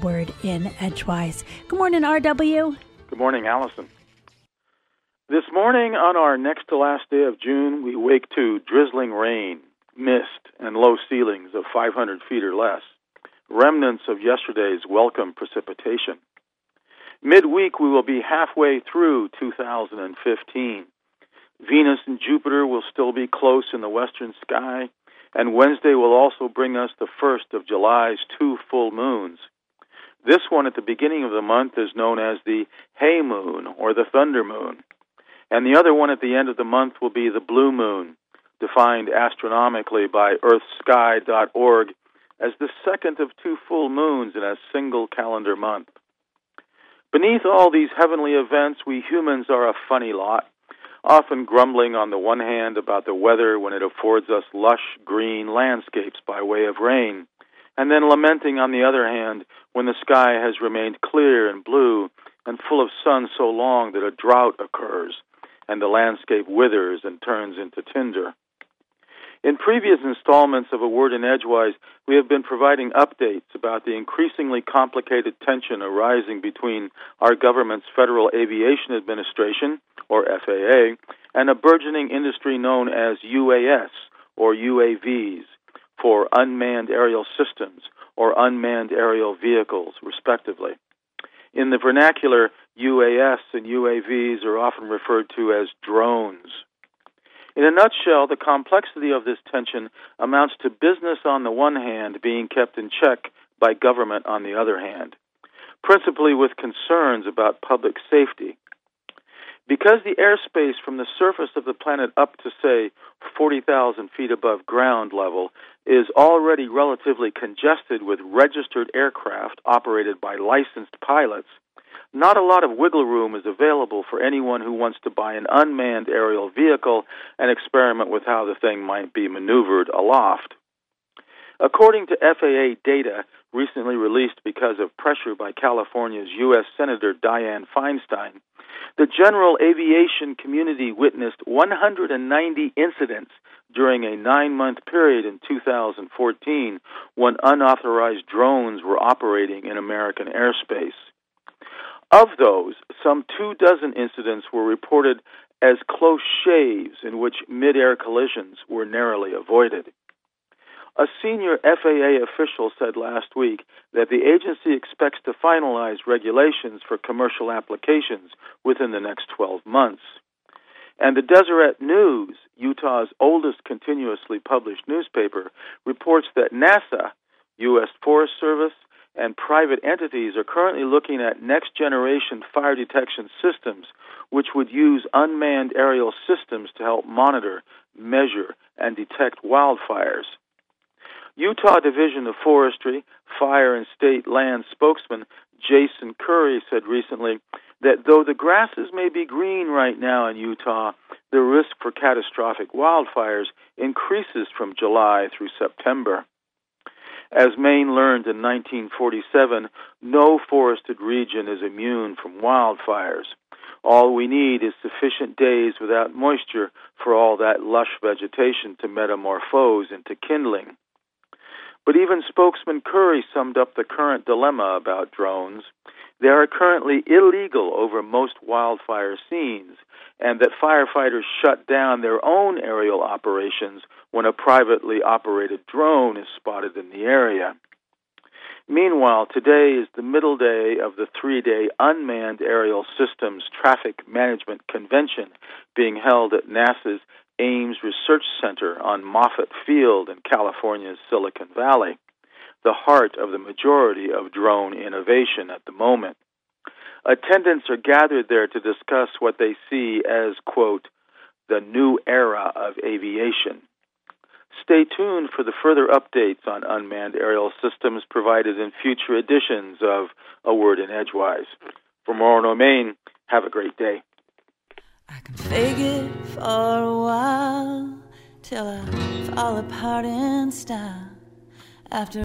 word in Edgewise. Good morning, RW. Good morning, Allison. This morning, on our next to last day of June, we wake to drizzling rain, mist, and low ceilings of 500 feet or less, remnants of yesterday's welcome precipitation. Midweek, we will be halfway through 2015. Venus and Jupiter will still be close in the western sky, and Wednesday will also bring us the first of July's two full moons. This one at the beginning of the month is known as the hay moon or the thunder moon. And the other one at the end of the month will be the blue moon, defined astronomically by earthsky.org as the second of two full moons in a single calendar month. Beneath all these heavenly events, we humans are a funny lot, often grumbling on the one hand about the weather when it affords us lush green landscapes by way of rain, and then lamenting on the other hand when the sky has remained clear and blue and full of sun so long that a drought occurs and the landscape withers and turns into tinder. In previous installments of A Word in Edgewise, we have been providing updates about the increasingly complicated tension arising between our government's Federal Aviation Administration, or FAA, and a burgeoning industry known as UAS, or UAVs, for Unmanned Aerial Systems, or unmanned aerial vehicles, respectively. In the vernacular, UAS and UAVs are often referred to as drones. In a nutshell, the complexity of this tension amounts to business on the one hand being kept in check by government on the other hand, principally with concerns about public safety. Because the airspace from the surface of the planet up to, say, 40,000 feet above ground level is already relatively congested with registered aircraft operated by licensed pilots, not a lot of wiggle room is available for anyone who wants to buy an unmanned aerial vehicle and experiment with how the thing might be maneuvered aloft. According to FAA data recently released because of pressure by California's U.S. Senator Dianne Feinstein, the general aviation community witnessed 190 incidents during a nine month period in 2014 when unauthorized drones were operating in American airspace. Of those, some two dozen incidents were reported as close shaves in which mid air collisions were narrowly avoided. A senior FAA official said last week that the agency expects to finalize regulations for commercial applications within the next 12 months. And the Deseret News, Utah's oldest continuously published newspaper, reports that NASA, U.S. Forest Service, and private entities are currently looking at next generation fire detection systems, which would use unmanned aerial systems to help monitor, measure, and detect wildfires. Utah Division of Forestry, Fire and State Land spokesman Jason Curry said recently that though the grasses may be green right now in Utah, the risk for catastrophic wildfires increases from July through September. As Maine learned in 1947, no forested region is immune from wildfires. All we need is sufficient days without moisture for all that lush vegetation to metamorphose into kindling. But even spokesman Curry summed up the current dilemma about drones. They are currently illegal over most wildfire scenes, and that firefighters shut down their own aerial operations when a privately operated drone is spotted in the area. Meanwhile, today is the middle day of the three day Unmanned Aerial Systems Traffic Management Convention being held at NASA's Ames Research Center on Moffett Field in California's Silicon Valley, the heart of the majority of drone innovation at the moment. Attendants are gathered there to discuss what they see as, quote, the new era of aviation. Stay tuned for the further updates on unmanned aerial systems provided in future editions of A Word in Edgewise. From Orono, Maine, have a great day. I can fake it for a while till I fall apart in style. After